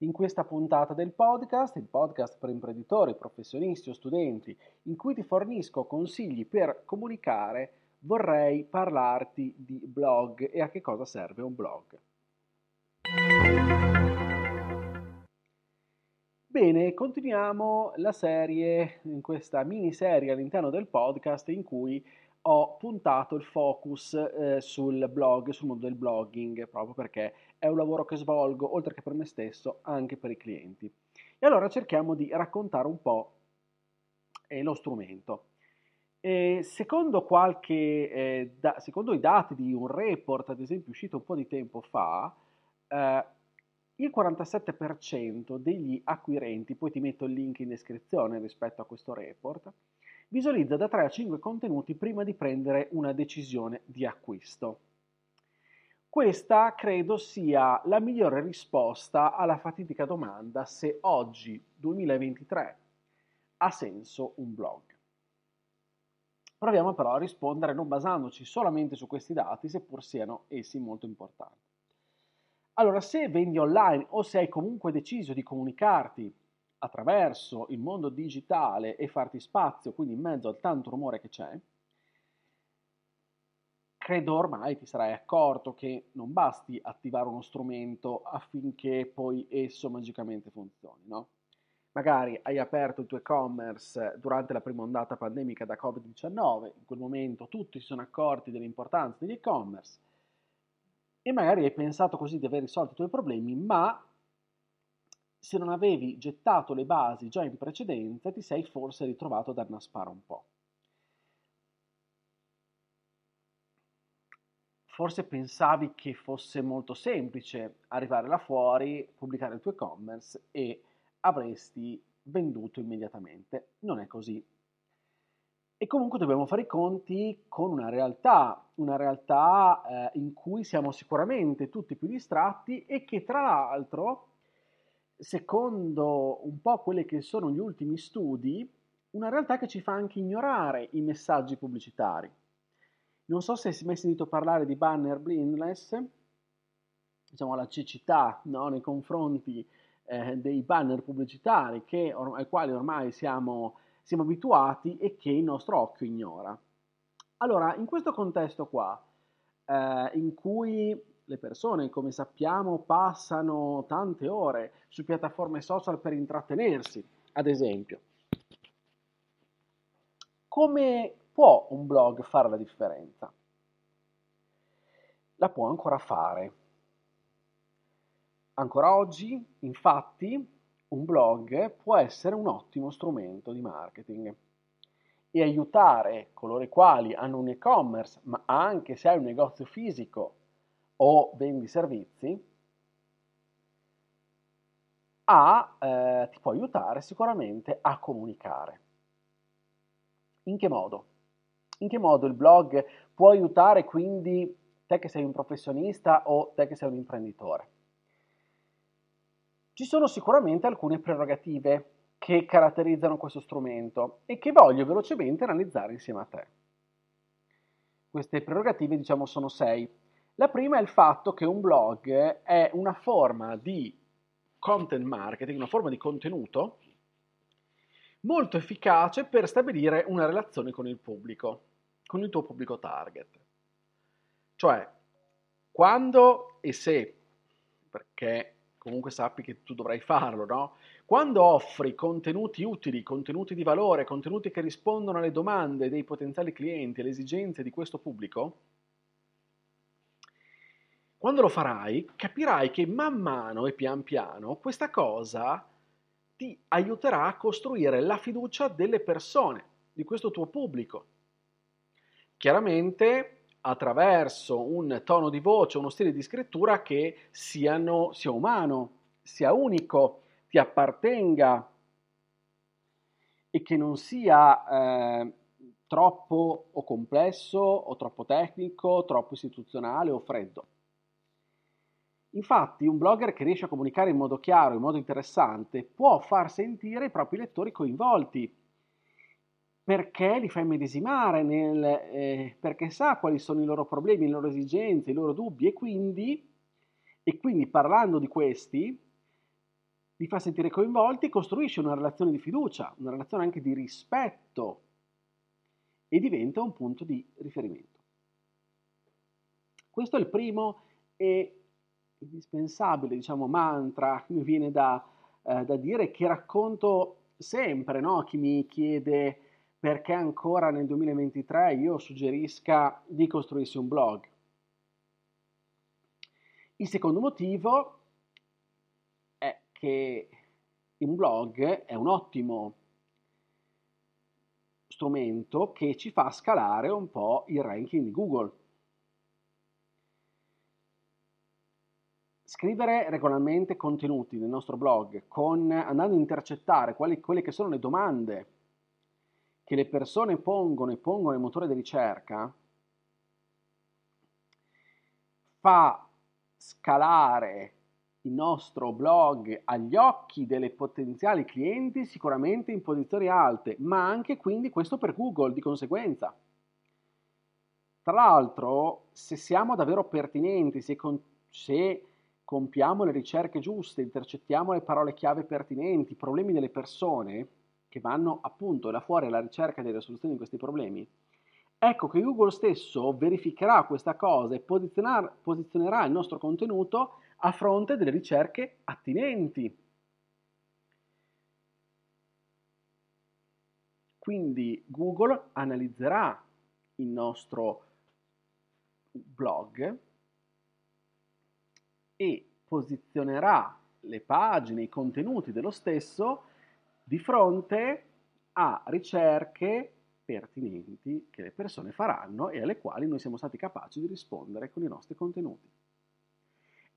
In questa puntata del podcast, il podcast per imprenditori, professionisti o studenti, in cui ti fornisco consigli per comunicare, vorrei parlarti di blog e a che cosa serve un blog. Bene, continuiamo la serie, in questa miniserie all'interno del podcast in cui ho puntato il focus eh, sul blog, sul mondo del blogging, proprio perché è un lavoro che svolgo, oltre che per me stesso, anche per i clienti. E allora cerchiamo di raccontare un po' eh, lo strumento. E secondo, qualche, eh, da, secondo i dati di un report, ad esempio uscito un po' di tempo fa, eh, il 47% degli acquirenti, poi ti metto il link in descrizione rispetto a questo report, visualizza da 3 a 5 contenuti prima di prendere una decisione di acquisto. Questa credo sia la migliore risposta alla fatidica domanda se oggi, 2023, ha senso un blog. Proviamo però a rispondere non basandoci solamente su questi dati, seppur siano essi molto importanti. Allora, se vendi online o se hai comunque deciso di comunicarti attraverso il mondo digitale e farti spazio, quindi in mezzo al tanto rumore che c'è, credo ormai ti sarai accorto che non basti attivare uno strumento affinché poi esso magicamente funzioni, no? Magari hai aperto il tuo e-commerce durante la prima ondata pandemica da Covid-19, in quel momento tutti si sono accorti dell'importanza degli e-commerce e magari hai pensato così di aver risolto i tuoi problemi, ma se non avevi gettato le basi già in precedenza, ti sei forse ritrovato ad annaspare un po'. Forse pensavi che fosse molto semplice arrivare là fuori, pubblicare il tuo e-commerce e avresti venduto immediatamente. Non è così. E comunque dobbiamo fare i conti con una realtà, una realtà eh, in cui siamo sicuramente tutti più distratti e che tra l'altro secondo un po' quelli che sono gli ultimi studi, una realtà che ci fa anche ignorare i messaggi pubblicitari. Non so se hai mai sentito parlare di banner blindness, diciamo la cecità no, nei confronti eh, dei banner pubblicitari che, or- ai quali ormai siamo, siamo abituati e che il nostro occhio ignora. Allora, in questo contesto qua, eh, in cui le persone, come sappiamo, passano tante ore su piattaforme social per intrattenersi, ad esempio. Come può un blog fare la differenza? La può ancora fare. Ancora oggi, infatti, un blog può essere un ottimo strumento di marketing e aiutare coloro i quali hanno un e-commerce, ma anche se hai un negozio fisico o vendi servizi, a, eh, ti può aiutare sicuramente a comunicare. In che modo? In che modo il blog può aiutare quindi te che sei un professionista o te che sei un imprenditore? Ci sono sicuramente alcune prerogative che caratterizzano questo strumento e che voglio velocemente analizzare insieme a te. Queste prerogative, diciamo, sono sei la prima è il fatto che un blog è una forma di content marketing, una forma di contenuto molto efficace per stabilire una relazione con il pubblico, con il tuo pubblico target. Cioè, quando e se, perché comunque sappi che tu dovrai farlo, no? Quando offri contenuti utili, contenuti di valore, contenuti che rispondono alle domande dei potenziali clienti, alle esigenze di questo pubblico, quando lo farai, capirai che man mano e pian piano questa cosa ti aiuterà a costruire la fiducia delle persone, di questo tuo pubblico. Chiaramente attraverso un tono di voce, uno stile di scrittura che siano, sia umano, sia unico, ti appartenga e che non sia eh, troppo o complesso o troppo tecnico, troppo istituzionale o freddo. Infatti un blogger che riesce a comunicare in modo chiaro, in modo interessante, può far sentire i propri lettori coinvolti, perché li fa immedesimare, nel, eh, perché sa quali sono i loro problemi, le loro esigenze, i loro dubbi e quindi, e quindi parlando di questi li fa sentire coinvolti, costruisce una relazione di fiducia, una relazione anche di rispetto e diventa un punto di riferimento. Questo è il primo e indispensabile, diciamo, mantra che mi viene da, eh, da dire, che racconto sempre, no? Chi mi chiede perché ancora nel 2023 io suggerisca di costruirsi un blog. Il secondo motivo è che un blog è un ottimo strumento che ci fa scalare un po' il ranking di Google. Scrivere regolarmente contenuti nel nostro blog, con, andando a intercettare quali, quelle che sono le domande che le persone pongono e pongono nel motore di ricerca, fa scalare il nostro blog agli occhi delle potenziali clienti sicuramente in posizioni alte, ma anche quindi questo per Google di conseguenza. Tra l'altro, se siamo davvero pertinenti, se, con, se compiamo le ricerche giuste, intercettiamo le parole chiave pertinenti, i problemi delle persone che vanno appunto là fuori alla ricerca delle soluzioni di questi problemi, ecco che Google stesso verificherà questa cosa e posizionerà il nostro contenuto a fronte delle ricerche attinenti. Quindi Google analizzerà il nostro blog e posizionerà le pagine, i contenuti dello stesso di fronte a ricerche pertinenti che le persone faranno e alle quali noi siamo stati capaci di rispondere con i nostri contenuti.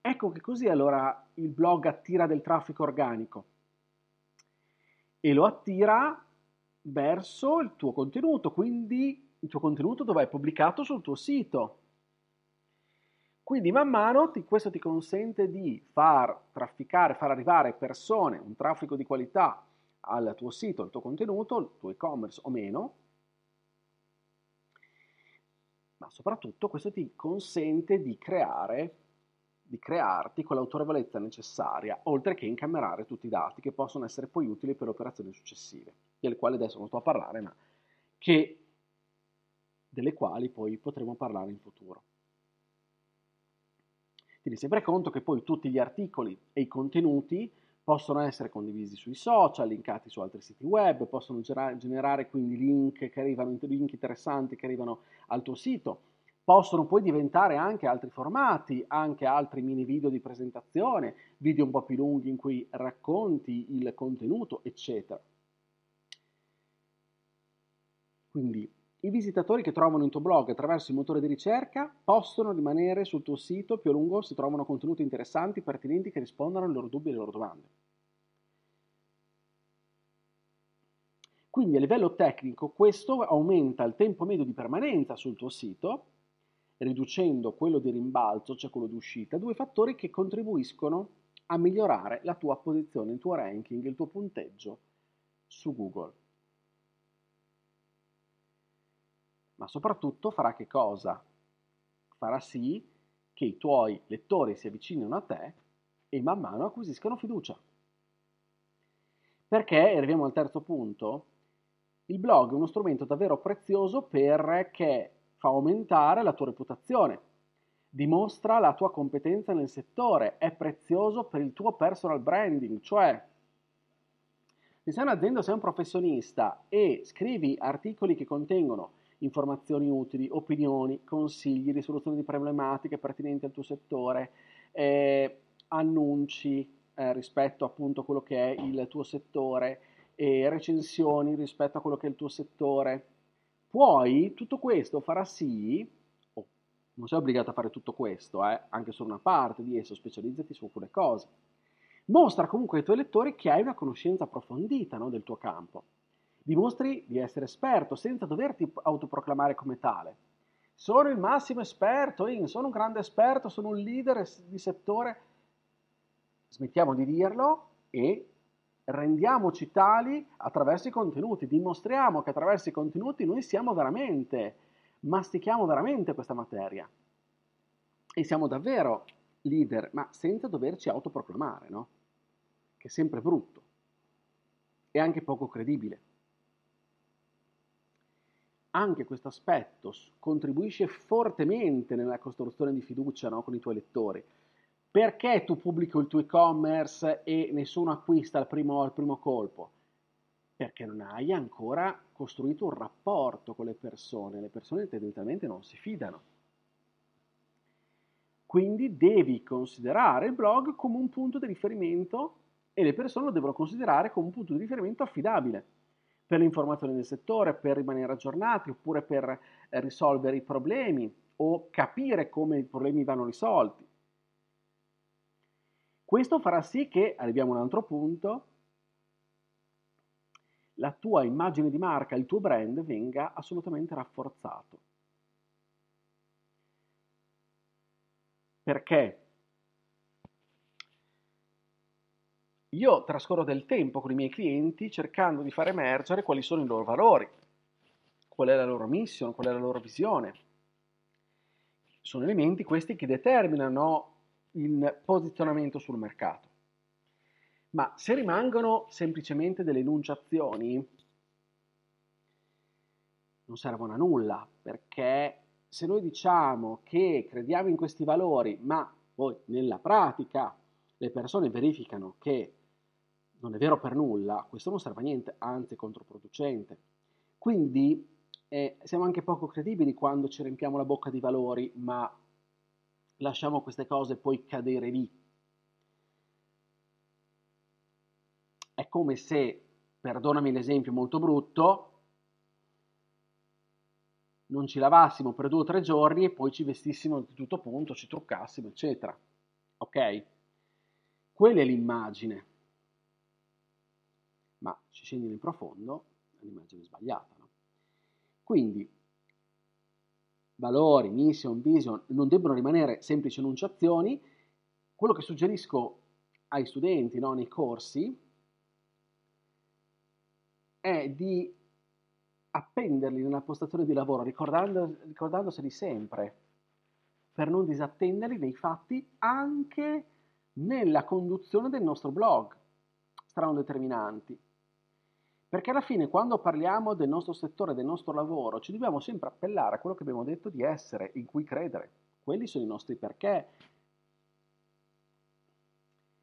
Ecco che così allora il blog attira del traffico organico e lo attira verso il tuo contenuto, quindi il tuo contenuto dove è pubblicato sul tuo sito. Quindi man mano ti, questo ti consente di far trafficare, far arrivare persone, un traffico di qualità al tuo sito, al tuo contenuto, al tuo e-commerce o meno, ma soprattutto questo ti consente di creare, di crearti quell'autorevolezza necessaria, oltre che incamerare tutti i dati che possono essere poi utili per operazioni successive, delle quali adesso non sto a parlare, ma che, delle quali poi potremo parlare in futuro. Tieni sempre conto che poi tutti gli articoli e i contenuti possono essere condivisi sui social, linkati su altri siti web, possono generare quindi link, arrivano, link interessanti che arrivano al tuo sito, possono poi diventare anche altri formati, anche altri mini video di presentazione, video un po' più lunghi in cui racconti il contenuto, eccetera. Quindi i visitatori che trovano il tuo blog attraverso il motore di ricerca possono rimanere sul tuo sito più a lungo se trovano contenuti interessanti, pertinenti, che rispondono ai loro dubbi e alle loro domande. Quindi a livello tecnico questo aumenta il tempo medio di permanenza sul tuo sito, riducendo quello di rimbalzo, cioè quello di uscita, due fattori che contribuiscono a migliorare la tua posizione, il tuo ranking, il tuo punteggio su Google. Ma soprattutto farà che cosa? Farà sì che i tuoi lettori si avvicinino a te e man mano acquisiscano fiducia. Perché, arriviamo al terzo punto, il blog è uno strumento davvero prezioso perché fa aumentare la tua reputazione, dimostra la tua competenza nel settore, è prezioso per il tuo personal branding, cioè se sei un'azienda o sei un professionista e scrivi articoli che contengono informazioni utili, opinioni, consigli, risoluzione di problematiche pertinenti al tuo settore, eh, annunci eh, rispetto appunto a quello che è il tuo settore, e recensioni rispetto a quello che è il tuo settore. Poi tutto questo farà sì, oh, non sei obbligato a fare tutto questo, eh, anche solo una parte di esso, specializzati su alcune cose. Mostra comunque ai tuoi lettori che hai una conoscenza approfondita no, del tuo campo Dimostri di essere esperto senza doverti autoproclamare come tale. Sono il massimo esperto, sono un grande esperto, sono un leader di settore. Smettiamo di dirlo e rendiamoci tali attraverso i contenuti, dimostriamo che attraverso i contenuti noi siamo veramente, mastichiamo veramente questa materia e siamo davvero leader, ma senza doverci autoproclamare, no? Che è sempre brutto e anche poco credibile anche questo aspetto contribuisce fortemente nella costruzione di fiducia no, con i tuoi lettori. Perché tu pubblichi il tuo e-commerce e nessuno acquista al primo, al primo colpo? Perché non hai ancora costruito un rapporto con le persone, le persone tendenzialmente non si fidano. Quindi devi considerare il blog come un punto di riferimento e le persone lo devono considerare come un punto di riferimento affidabile per le informazioni del settore, per rimanere aggiornati oppure per eh, risolvere i problemi o capire come i problemi vanno risolti. Questo farà sì che, arriviamo a un altro punto, la tua immagine di marca, il tuo brand venga assolutamente rafforzato. Perché Io trascorro del tempo con i miei clienti cercando di far emergere quali sono i loro valori, qual è la loro mission, qual è la loro visione. Sono elementi questi che determinano il posizionamento sul mercato. Ma se rimangono semplicemente delle enunciazioni, non servono a nulla, perché se noi diciamo che crediamo in questi valori, ma poi nella pratica le persone verificano che non è vero per nulla, questo non serve a niente, anzi è controproducente. Quindi eh, siamo anche poco credibili quando ci riempiamo la bocca di valori, ma lasciamo queste cose poi cadere lì. È come se, perdonami l'esempio molto brutto, non ci lavassimo per due o tre giorni e poi ci vestissimo di tutto punto, ci truccassimo, eccetera. Ok? Quella è l'immagine ma ci scendi nel profondo, è un'immagine sbagliata. No? Quindi, valori, mission, vision non debbono rimanere semplici enunciazioni. Quello che suggerisco ai studenti no, nei corsi è di appenderli nella postazione di lavoro, ricordando, ricordandoseli sempre, per non disattenderli nei fatti anche nella conduzione del nostro blog. Saranno determinanti. Perché alla fine quando parliamo del nostro settore, del nostro lavoro, ci dobbiamo sempre appellare a quello che abbiamo detto di essere, in cui credere. Quelli sono i nostri perché.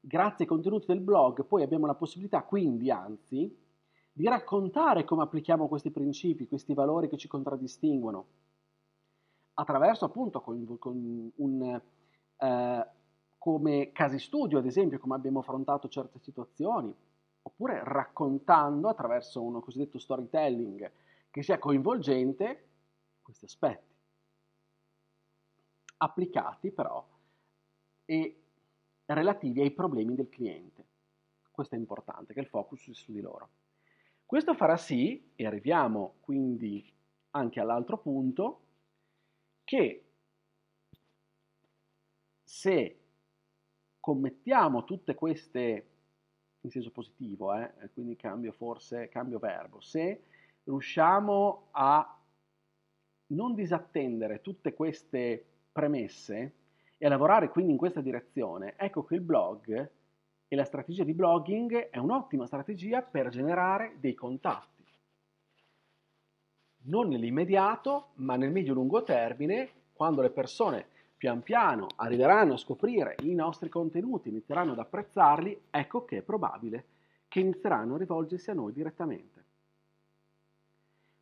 Grazie ai contenuti del blog poi abbiamo la possibilità, quindi anzi, di raccontare come applichiamo questi principi, questi valori che ci contraddistinguono, attraverso appunto con, con un, eh, come casi studio, ad esempio, come abbiamo affrontato certe situazioni, oppure raccontando attraverso uno cosiddetto storytelling che sia coinvolgente questi aspetti, applicati però e relativi ai problemi del cliente. Questo è importante, che il focus sia su di loro. Questo farà sì, e arriviamo quindi anche all'altro punto, che se commettiamo tutte queste in senso positivo, eh? quindi cambio forse, cambio verbo, se riusciamo a non disattendere tutte queste premesse e a lavorare quindi in questa direzione, ecco che il blog e la strategia di blogging è un'ottima strategia per generare dei contatti. Non nell'immediato, ma nel medio-lungo termine, quando le persone pian piano arriveranno a scoprire i nostri contenuti, inizieranno ad apprezzarli, ecco che è probabile che inizieranno a rivolgersi a noi direttamente.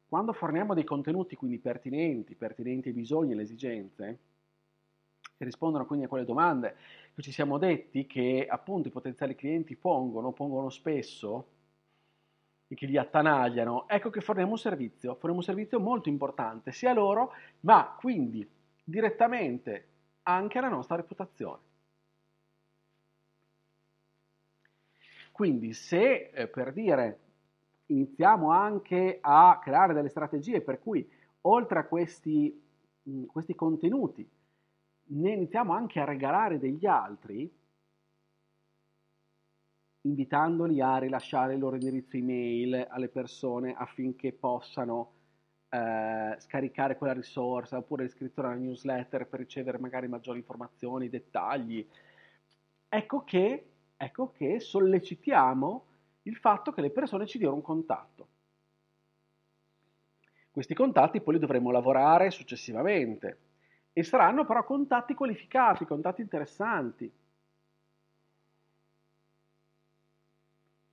Quando forniamo dei contenuti quindi pertinenti, pertinenti ai bisogni e alle esigenze, che rispondono quindi a quelle domande che ci siamo detti che appunto i potenziali clienti pongono, pongono spesso e che li attanagliano, ecco che forniamo un servizio, forniamo un servizio molto importante sia a loro, ma quindi direttamente anche alla nostra reputazione. Quindi se eh, per dire iniziamo anche a creare delle strategie per cui oltre a questi, mh, questi contenuti ne iniziamo anche a regalare degli altri, invitandoli a rilasciare il loro indirizzo email alle persone affinché possano eh, scaricare quella risorsa oppure iscrizione alla newsletter per ricevere magari maggiori informazioni, dettagli. Ecco che, ecco che sollecitiamo il fatto che le persone ci diano un contatto. Questi contatti poi li dovremo lavorare successivamente e saranno però contatti qualificati, contatti interessanti.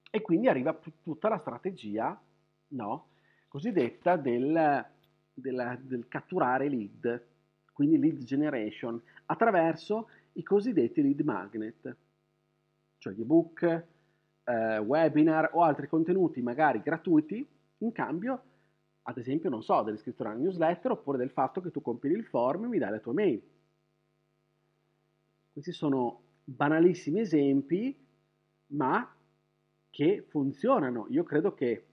E quindi arriva tutta la strategia no, cosiddetta del, del, del catturare lead, quindi lead generation, attraverso i cosiddetti lead magnet, cioè ebook, eh, webinar o altri contenuti magari gratuiti in cambio, ad esempio, non so, dell'iscrizione alla newsletter oppure del fatto che tu compili il form e mi dai la tua mail. Questi sono banalissimi esempi, ma che funzionano. Io credo che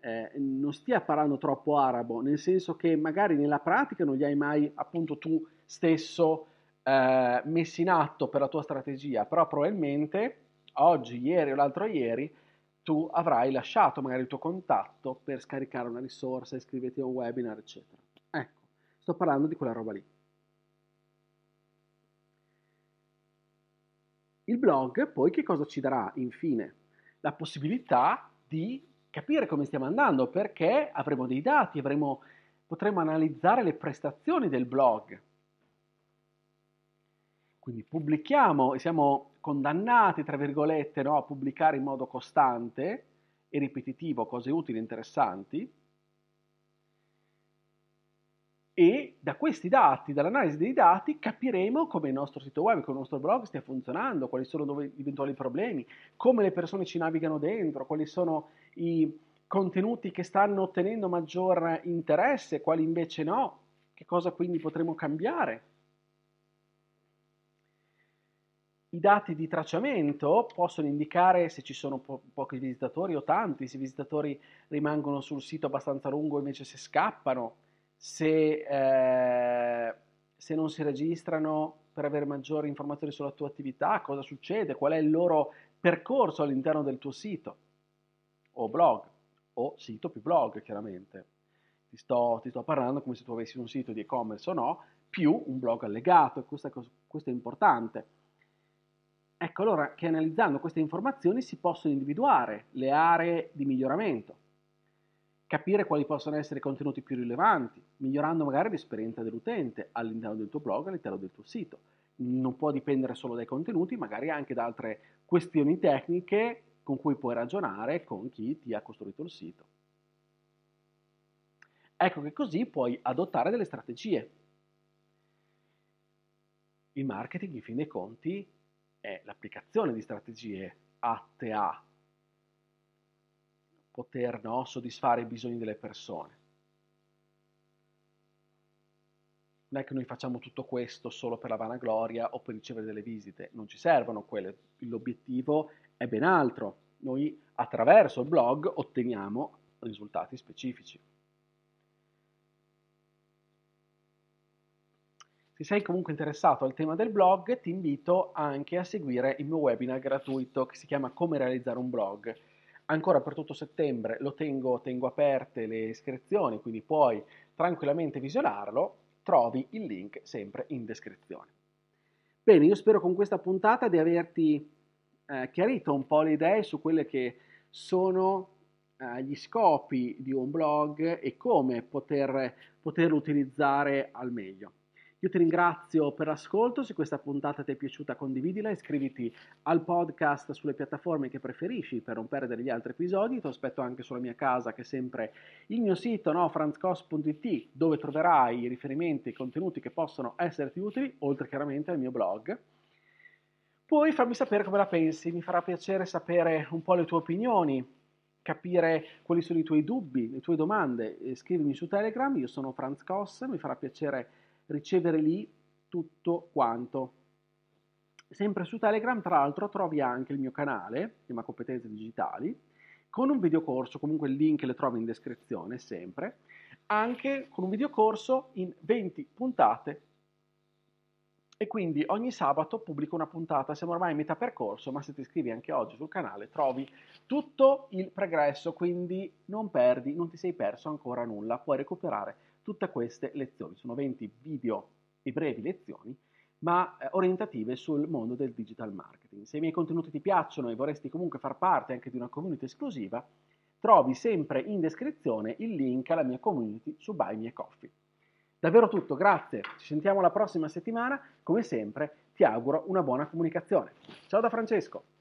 eh, non stia parlando troppo arabo, nel senso che magari nella pratica non li hai mai appunto tu stesso eh, messi in atto per la tua strategia, però probabilmente oggi, ieri o l'altro ieri, tu avrai lasciato magari il tuo contatto per scaricare una risorsa, iscriverti a un webinar, eccetera. Ecco, sto parlando di quella roba lì. Il blog poi che cosa ci darà infine? La possibilità di capire come stiamo andando perché avremo dei dati, avremo, potremo analizzare le prestazioni del blog. Quindi pubblichiamo e siamo condannati, tra virgolette, no, a pubblicare in modo costante e ripetitivo cose utili e interessanti. E da questi dati, dall'analisi dei dati, capiremo come il nostro sito web, come il nostro blog stia funzionando, quali sono gli eventuali problemi, come le persone ci navigano dentro, quali sono i contenuti che stanno ottenendo maggior interesse, quali invece no, che cosa quindi potremo cambiare. I dati di tracciamento possono indicare se ci sono po- pochi visitatori o tanti, se i visitatori rimangono sul sito abbastanza lungo invece se scappano, se, eh, se non si registrano per avere maggiori informazioni sulla tua attività, cosa succede, qual è il loro percorso all'interno del tuo sito o blog o sito più blog chiaramente. Ti sto, ti sto parlando come se tu avessi un sito di e-commerce o no, più un blog allegato, questo, questo è importante. Ecco allora che analizzando queste informazioni si possono individuare le aree di miglioramento, capire quali possono essere i contenuti più rilevanti, migliorando magari l'esperienza dell'utente all'interno del tuo blog, all'interno del tuo sito. Non può dipendere solo dai contenuti, magari anche da altre questioni tecniche con cui puoi ragionare con chi ti ha costruito il sito. Ecco che così puoi adottare delle strategie. Il marketing, in fin dei conti, è l'applicazione di strategie atte a poter no, soddisfare i bisogni delle persone. Non è che noi facciamo tutto questo solo per la vanagloria o per ricevere delle visite, non ci servono quelle, l'obiettivo è ben altro. Noi attraverso il blog otteniamo risultati specifici. Se sei comunque interessato al tema del blog, ti invito anche a seguire il mio webinar gratuito che si chiama Come realizzare un blog. Ancora per tutto settembre lo tengo, tengo aperte le iscrizioni, quindi puoi tranquillamente visionarlo. Trovi il link sempre in descrizione. Bene, io spero con questa puntata di averti eh, chiarito un po' le idee su quelle che sono eh, gli scopi di un blog e come poter, poterlo utilizzare al meglio. Io ti ringrazio per l'ascolto, se questa puntata ti è piaciuta condividila, iscriviti al podcast sulle piattaforme che preferisci per non perdere gli altri episodi, ti aspetto anche sulla mia casa che è sempre il mio sito no, franzcos.it dove troverai i riferimenti e i contenuti che possono esserti utili, oltre chiaramente al mio blog. Poi fammi sapere come la pensi, mi farà piacere sapere un po' le tue opinioni, capire quali sono i tuoi dubbi, le tue domande, scrivimi su Telegram, io sono Franz Koss, mi farà piacere ricevere lì tutto quanto. Sempre su Telegram, tra l'altro, trovi anche il mio canale, chiama Competenze Digitali, con un videocorso, comunque il link le trovi in descrizione sempre, anche con un videocorso in 20 puntate. E quindi ogni sabato pubblico una puntata, siamo ormai a metà percorso, ma se ti iscrivi anche oggi sul canale trovi tutto il progresso, quindi non perdi, non ti sei perso ancora nulla, puoi recuperare tutte queste lezioni, sono 20 video e brevi lezioni, ma eh, orientative sul mondo del digital marketing. Se i miei contenuti ti piacciono e vorresti comunque far parte anche di una community esclusiva, trovi sempre in descrizione il link alla mia community su Buy Me Coffee. Davvero tutto, grazie. Ci sentiamo la prossima settimana. Come sempre, ti auguro una buona comunicazione. Ciao da Francesco.